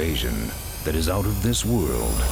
invasion that is out of this world.